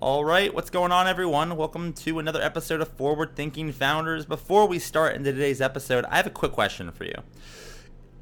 All right, what's going on, everyone? Welcome to another episode of Forward Thinking Founders. Before we start into today's episode, I have a quick question for you.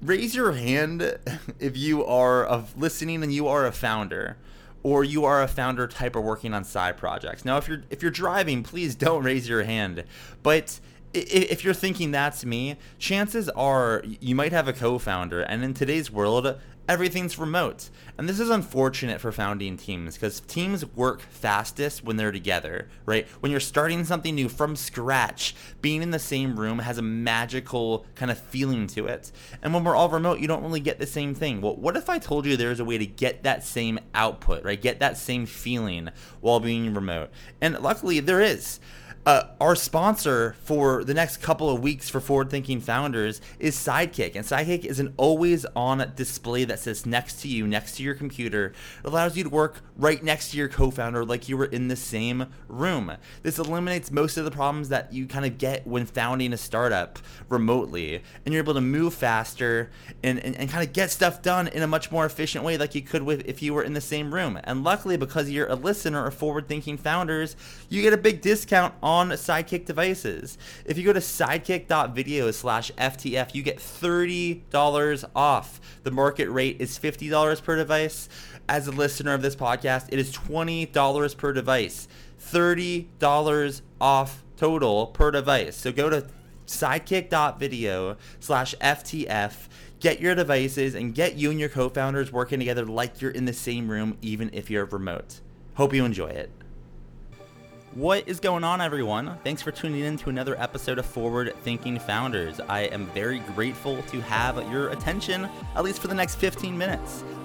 Raise your hand if you are of listening and you are a founder, or you are a founder type or working on side projects. Now, if you're if you're driving, please don't raise your hand. But if you're thinking that's me, chances are you might have a co-founder, and in today's world, everything's remote. And this is unfortunate for founding teams because teams work fastest when they're together, right? When you're starting something new from scratch, being in the same room has a magical kind of feeling to it. And when we're all remote, you don't really get the same thing. Well, what if I told you there's a way to get that same output, right? Get that same feeling while being remote? And luckily, there is. Uh, our sponsor for the next couple of weeks for forward thinking founders is Sidekick. And Sidekick is an always on display that sits next to you, next to your computer. It allows you to work right next to your co founder like you were in the same room. This eliminates most of the problems that you kind of get when founding a startup remotely. And you're able to move faster and, and, and kind of get stuff done in a much more efficient way like you could with if you were in the same room. And luckily, because you're a listener of forward thinking founders, you get a big discount on on Sidekick devices. If you go to sidekick.video slash FTF, you get $30 off. The market rate is $50 per device. As a listener of this podcast, it is $20 per device. $30 off total per device. So go to sidekick.video slash FTF get your devices and get you and your co-founders working together like you're in the same room even if you're remote hope you enjoy it what is going on, everyone? Thanks for tuning in to another episode of Forward Thinking Founders. I am very grateful to have your attention, at least for the next 15 minutes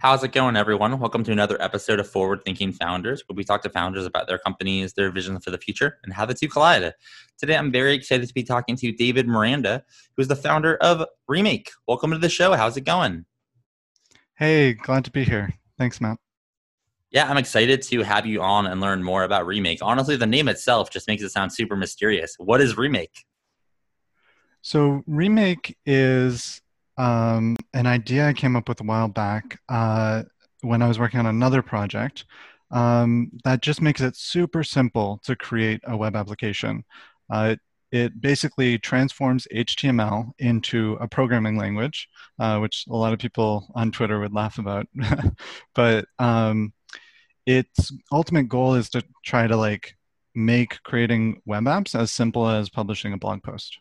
How's it going, everyone? Welcome to another episode of Forward Thinking Founders, where we talk to founders about their companies, their vision for the future, and how the two collide. Today, I'm very excited to be talking to David Miranda, who's the founder of Remake. Welcome to the show. How's it going? Hey, glad to be here. Thanks, Matt. Yeah, I'm excited to have you on and learn more about Remake. Honestly, the name itself just makes it sound super mysterious. What is Remake? So, Remake is um, an idea I came up with a while back uh, when I was working on another project um, that just makes it super simple to create a web application. Uh, it, basically transforms HTML into a programming language, uh, which a lot of people on Twitter would laugh about. but um, its ultimate goal is to try to like make creating web apps as simple as publishing a blog post.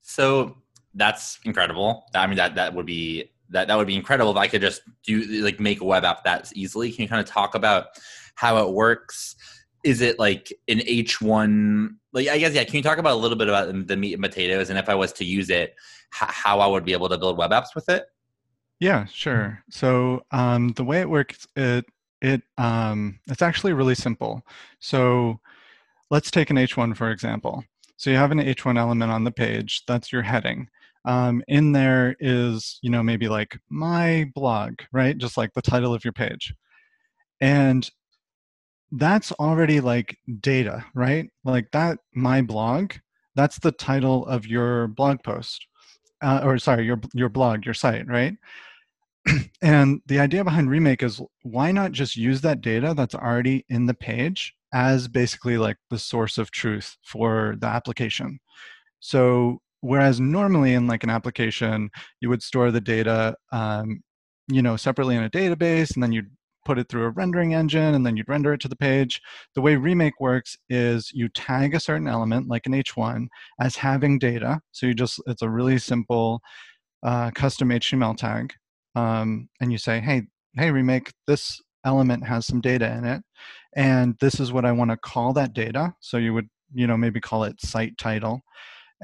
So that's incredible. I mean, that that would be that that would be incredible if I could just do like make a web app that easily. Can you kind of talk about how it works? Is it like an H1? Like, I guess, yeah. Can you talk about a little bit about the meat and potatoes, and if I was to use it, how I would be able to build web apps with it? Yeah, sure. So um, the way it works, it it um, it's actually really simple. So let's take an H1 for example. So you have an H1 element on the page. That's your heading. Um, in there is, you know, maybe like my blog, right? Just like the title of your page. And that's already like data, right? Like that, my blog, that's the title of your blog post. Uh, or sorry, your your blog, your site, right? and the idea behind remake is why not just use that data that's already in the page as basically like the source of truth for the application. So whereas normally in like an application, you would store the data, um, you know, separately in a database, and then you'd put it through a rendering engine, and then you'd render it to the page. The way Remake works is you tag a certain element, like an H1, as having data. So you just it's a really simple uh, custom HTML tag. um, and you say, hey, hey, remake, this element has some data in it, and this is what I want to call that data. So you would, you know, maybe call it site title.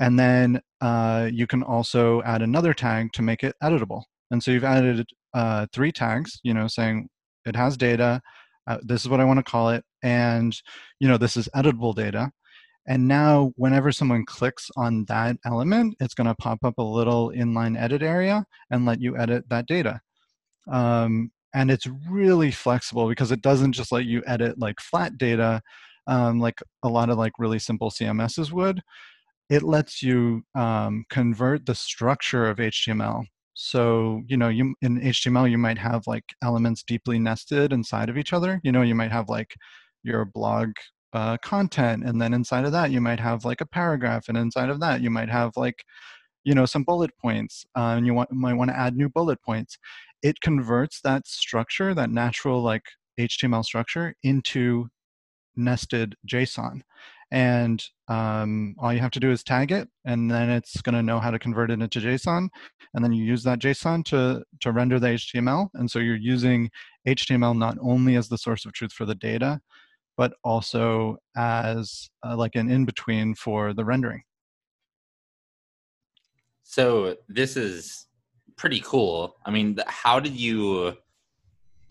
And then uh, you can also add another tag to make it editable. And so you've added uh, three tags, you know, saying it has data, uh, this is what I want to call it, and you know, this is editable data. And now, whenever someone clicks on that element, it's going to pop up a little inline edit area and let you edit that data. Um, and it's really flexible because it doesn't just let you edit like flat data, um, like a lot of like really simple CMSs would. It lets you um, convert the structure of HTML. So you know, you in HTML you might have like elements deeply nested inside of each other. You know, you might have like your blog uh, content and then inside of that you might have like a paragraph and inside of that you might have like you know some bullet points uh, and you want, might want to add new bullet points it converts that structure that natural like html structure into nested json and um, all you have to do is tag it and then it's going to know how to convert it into json and then you use that json to to render the html and so you're using html not only as the source of truth for the data but also as uh, like an in between for the rendering. So this is pretty cool. I mean, how did you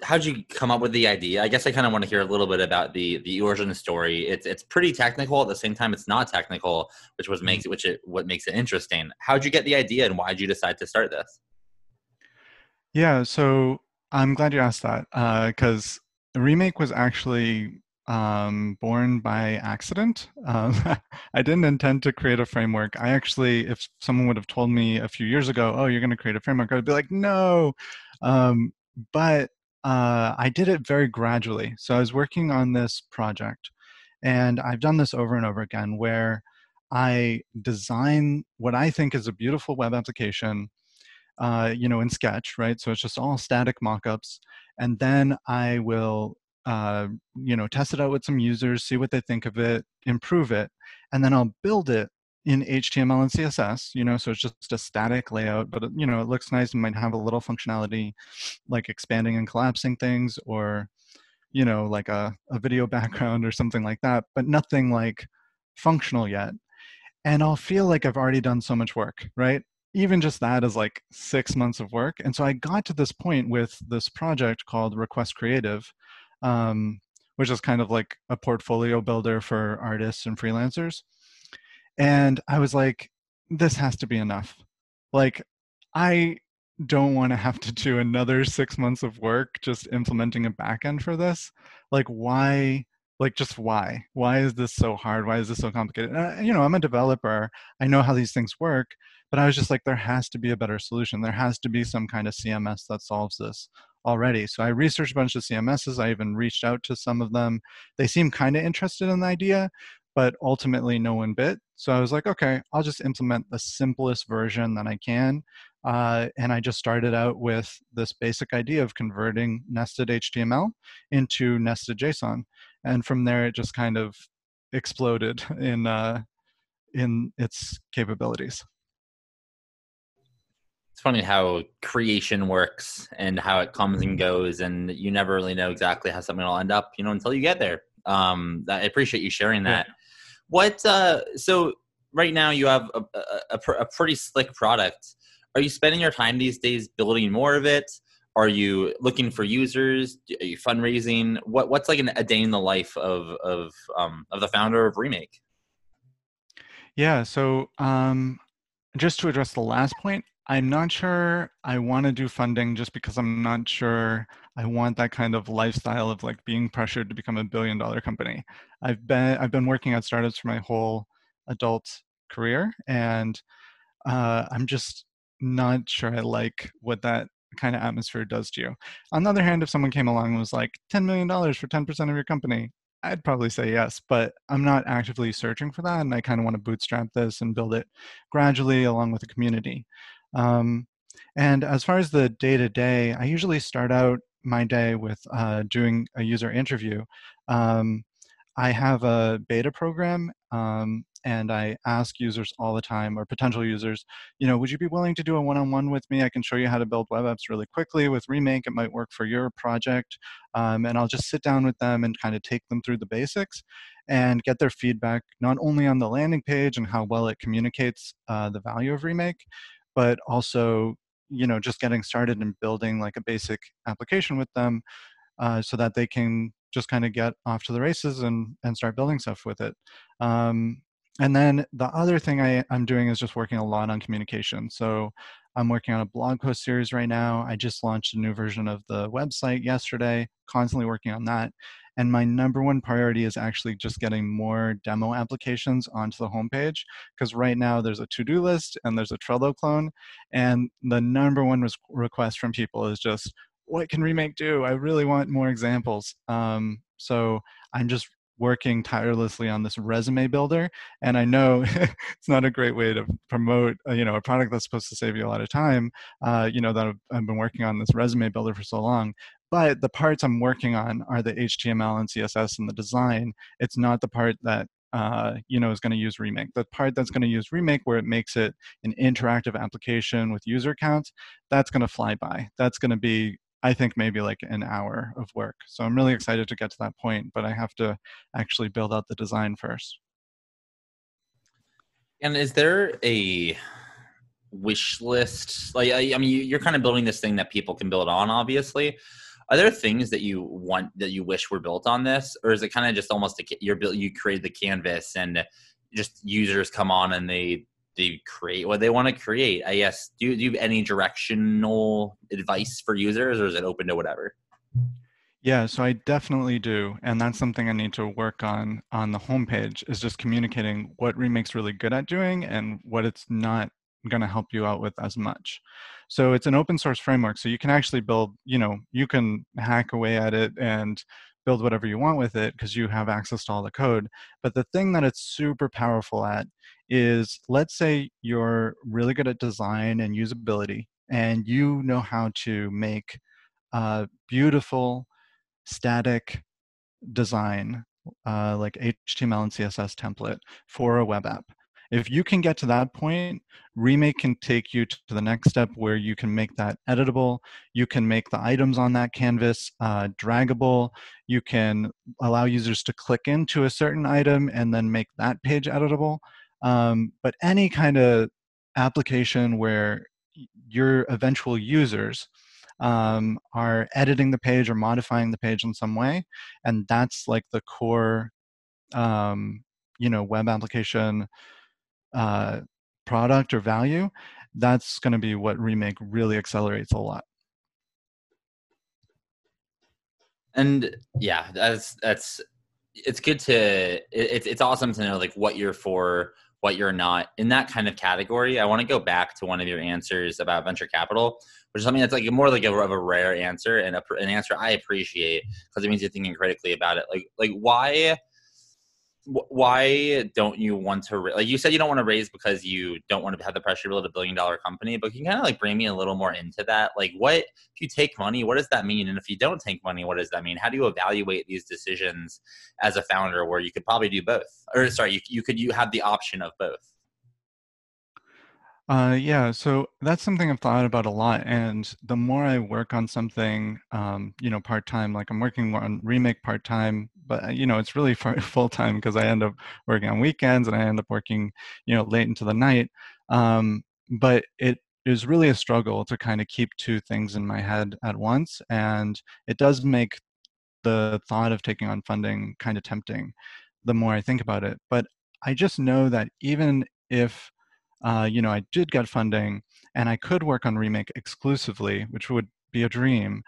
how did you come up with the idea? I guess I kind of want to hear a little bit about the the origin story. It's it's pretty technical at the same time it's not technical, which was makes which it what makes it interesting. How did you get the idea and why did you decide to start this? Yeah, so I'm glad you asked that because uh, the remake was actually um, born by accident. Um, I didn't intend to create a framework. I actually, if someone would have told me a few years ago, oh, you're going to create a framework, I'd be like, no. Um, but uh, I did it very gradually. So I was working on this project, and I've done this over and over again where I design what I think is a beautiful web application. Uh, you know, in Sketch, right? So it's just all static mockups, and then I will uh, you know, test it out with some users, see what they think of it, improve it, and then I'll build it in HTML and CSS, you know, so it's just a static layout, but you know, it looks nice and might have a little functionality like expanding and collapsing things or, you know, like a, a video background or something like that, but nothing like functional yet. And I'll feel like I've already done so much work, right? Even just that is like six months of work. And so I got to this point with this project called Request Creative, um, which is kind of like a portfolio builder for artists and freelancers. And I was like, this has to be enough. Like, I don't want to have to do another six months of work just implementing a backend for this. Like, why? Like, just why? Why is this so hard? Why is this so complicated? Uh, you know, I'm a developer. I know how these things work, but I was just like, there has to be a better solution. There has to be some kind of CMS that solves this already. So I researched a bunch of CMSs. I even reached out to some of them. They seemed kind of interested in the idea, but ultimately no one bit. So I was like, okay, I'll just implement the simplest version that I can. Uh, and I just started out with this basic idea of converting nested HTML into nested JSON. And from there, it just kind of exploded in, uh, in its capabilities it's funny how creation works and how it comes and goes and you never really know exactly how something will end up you know until you get there. Um i appreciate you sharing that. Yeah. what uh so right now you have a, a, a, pretty slick product. Are you spending your time these days building more of it? Are you looking for users? Are you fundraising? What what's like an, a day in the life of of um of the founder of remake? Yeah so um just to address the last point I'm not sure I want to do funding just because I'm not sure I want that kind of lifestyle of like being pressured to become a billion dollar company. I've been I've been working at startups for my whole adult career, and uh, I'm just not sure I like what that kind of atmosphere does to you. On the other hand, if someone came along and was like $10 million for 10% of your company, I'd probably say yes, but I'm not actively searching for that. And I kind of want to bootstrap this and build it gradually along with the community. Um, and as far as the day to day, I usually start out my day with uh, doing a user interview. Um, I have a beta program um, and I ask users all the time or potential users, you know, would you be willing to do a one-on-one with me? I can show you how to build web apps really quickly with Remake. It might work for your project. Um, and I'll just sit down with them and kind of take them through the basics and get their feedback, not only on the landing page and how well it communicates uh, the value of Remake, but also, you know, just getting started and building like a basic application with them uh, so that they can just kind of get off to the races and, and start building stuff with it. Um, and then the other thing I, I'm doing is just working a lot on communication. So I'm working on a blog post series right now. I just launched a new version of the website yesterday, constantly working on that. And my number one priority is actually just getting more demo applications onto the homepage. Because right now there's a to do list and there's a Trello clone. And the number one request from people is just, what can Remake do? I really want more examples. Um, so I'm just working tirelessly on this resume builder and i know it's not a great way to promote uh, you know a product that's supposed to save you a lot of time uh, you know that I've, I've, been working on this resume builder for so long but the parts i'm working on are the html and css and the design it's not the part that uh, you know is going to use remake the part that's going to use remake where it makes it an interactive application with user counts that's going to fly by that's going to be I think maybe like an hour of work. So I'm really excited to get to that point, but I have to actually build out the design first. And is there a wish list? Like, I, I mean, you're kind of building this thing that people can build on, obviously. Are there things that you want that you wish were built on this, or is it kind of just almost a, you're built you create the canvas and just users come on and they they create what they want to create. I guess. Do you, do you have any directional advice for users, or is it open to whatever? Yeah, so I definitely do, and that's something I need to work on on the homepage. Is just communicating what Remake's really good at doing and what it's not going to help you out with as much. So it's an open source framework, so you can actually build. You know, you can hack away at it and build whatever you want with it because you have access to all the code. But the thing that it's super powerful at is let's say you're really good at design and usability and you know how to make a beautiful static design uh, like HTML and CSS template for a web app. If you can get to that point, Remake can take you to the next step where you can make that editable. You can make the items on that canvas uh, draggable. You can allow users to click into a certain item and then make that page editable. Um, but any kind of application where your eventual users um, are editing the page or modifying the page in some way, and that's like the core, um, you know, web application uh, product or value, that's going to be what Remake really accelerates a lot. And yeah, that's that's it's good to it's it's awesome to know like what you're for, what you're not in that kind of category. I want to go back to one of your answers about venture capital, which is something that's like more like a, of a rare answer and a, an answer I appreciate because it means you're thinking critically about it. Like like why why don't you want to like you said you don't want to raise because you don't want to have the pressure to build a billion dollar company but can you kind of like bring me a little more into that? Like what if you take money what does that mean? And if you don't take money what does that mean? How do you evaluate these decisions as a founder where you could probably do both? Or sorry you, you could you have the option of both uh, yeah, so that's something I've thought about a lot. And the more I work on something, um, you know, part time, like I'm working on remake part time, but uh, you know, it's really full time because I end up working on weekends and I end up working, you know, late into the night. Um, but it is really a struggle to kind of keep two things in my head at once, and it does make the thought of taking on funding kind of tempting the more I think about it. But I just know that even if uh, you know, I did get funding and I could work on Remake exclusively, which would be a dream,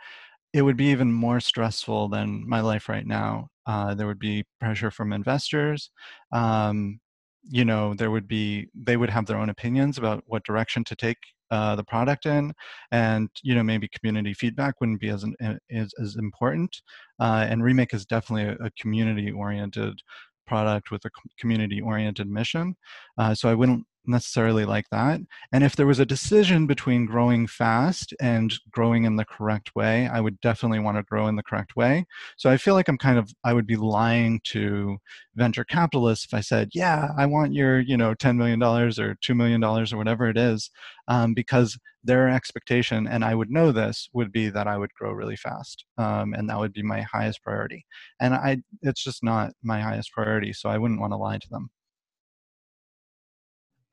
it would be even more stressful than my life right now. Uh, there would be pressure from investors. Um, you know, there would be, they would have their own opinions about what direction to take uh, the product in and you know maybe community feedback wouldn't be as as, as important uh, and remake is definitely a, a community oriented product with a community oriented mission uh, so i wouldn't necessarily like that. And if there was a decision between growing fast and growing in the correct way, I would definitely want to grow in the correct way. So I feel like I'm kind of I would be lying to venture capitalists if I said, "Yeah, I want your you know ten million dollars or two million dollars or whatever it is," um, because their expectation, and I would know this, would be that I would grow really fast, um, and that would be my highest priority. And I, it's just not my highest priority, so I wouldn't want to lie to them.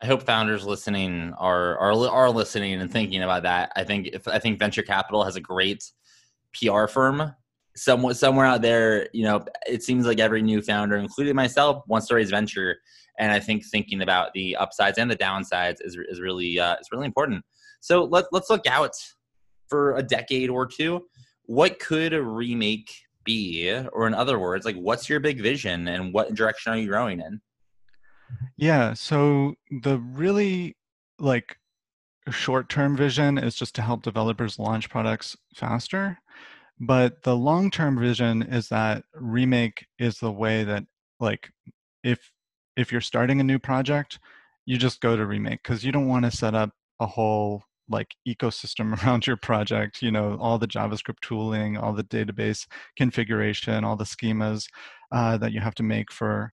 I hope founders listening are are are listening and thinking about that. I think if I think venture capital has a great PR firm somewhere somewhere out there. You know, it seems like every new founder, including myself, wants to raise venture, and I think thinking about the upsides and the downsides is is really uh, is really important. So let's let's look out for a decade or two. What could a remake be, or in other words, like what's your big vision and what direction are you growing in? Yeah, so the really like short-term vision is just to help developers launch products faster. But the long-term vision is that remake is the way that like if if you're starting a new project, you just go to remake because you don't want to set up a whole like ecosystem around your project you know all the javascript tooling all the database configuration all the schemas uh, that you have to make for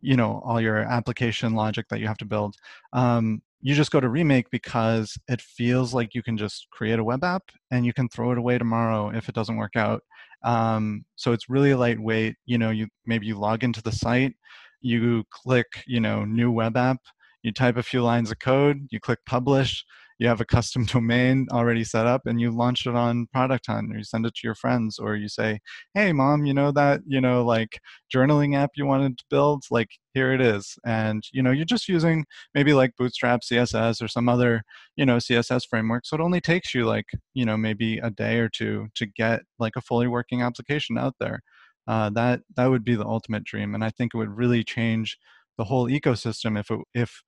you know all your application logic that you have to build um, you just go to remake because it feels like you can just create a web app and you can throw it away tomorrow if it doesn't work out. Um, so it's really lightweight you know you maybe you log into the site you click you know new web app you type a few lines of code you click publish you have a custom domain already set up and you launch it on product hunt or you send it to your friends or you say hey mom you know that you know like journaling app you wanted to build? Like here it is. And you know you're just using maybe like bootstrap css or some other you know css framework. So it only takes you like you know maybe a day or two to get like a fully working application out there. Uh, that that would be the ultimate dream and i think it would really change the whole ecosystem if it, if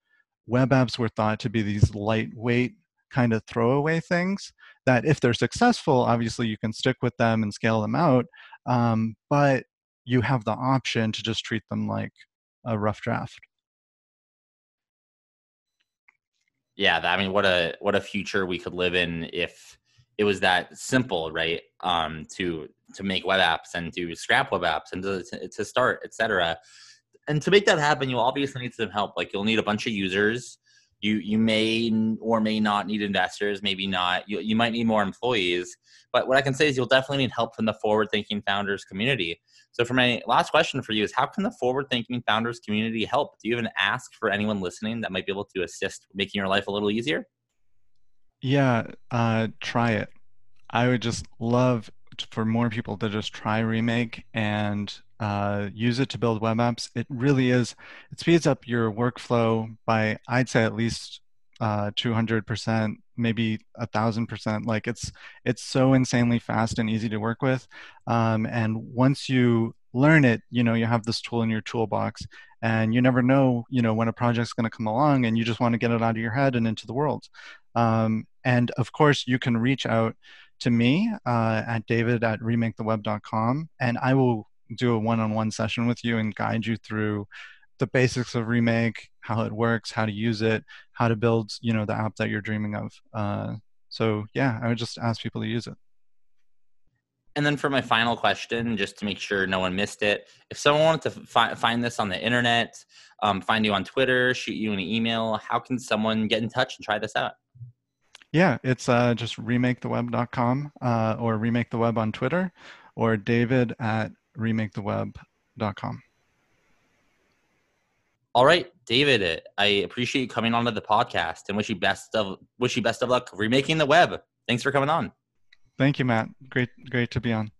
web apps were thought to be these lightweight kind of throwaway things that if they're successful obviously you can stick with them and scale them out um, but you have the option to just treat them like a rough draft. Yeah i mean what a what a future we could live in if it was that simple right? Um, to to make web apps and to scrap web apps and to, to start etc and to make that happen you'll obviously need some help. Like you'll need a bunch of users you you may or may not need investors maybe not. You, you might need more employees but what i can say is you'll definitely need help from the forward thinking founders community. So for my last question for you is how can the forward thinking founders community help? Do you have an ask for anyone listening that might be able to assist making your life a little easier? Yeah uh, try it. I would just love for more people to just try remake and uh, use it to build web apps. It really is, it speeds up your workflow by, I'd say at least uh, 200%, maybe a thousand percent. Like it's, it's so insanely fast and easy to work with. Um, and once you learn it, you know, you have this tool in your toolbox and you never know, you know, when a project's going to come along and you just want to get it out of your head and into the world. Um, and of course you can reach out to me uh, at david at remaketheweb.com and I will do a one-on-one session with you and guide you through the basics of remake how it works how to use it how to build you know the app that you're dreaming of. Uh, so yeah i would just ask people to use it. And then for my final question just to make sure no one missed it if someone wanted to fi- find this on the internet um, find you on twitter shoot you an email how can someone get in touch and try this out? Yeah it's uh, just remaketheweb.com uh, or remake the web on twitter or david at remaketheweb.com. All right, David, I appreciate you coming onto the podcast and wish you best of wish you best of luck remaking the web. Thanks for coming on. Thank you, Matt. Great great to be on.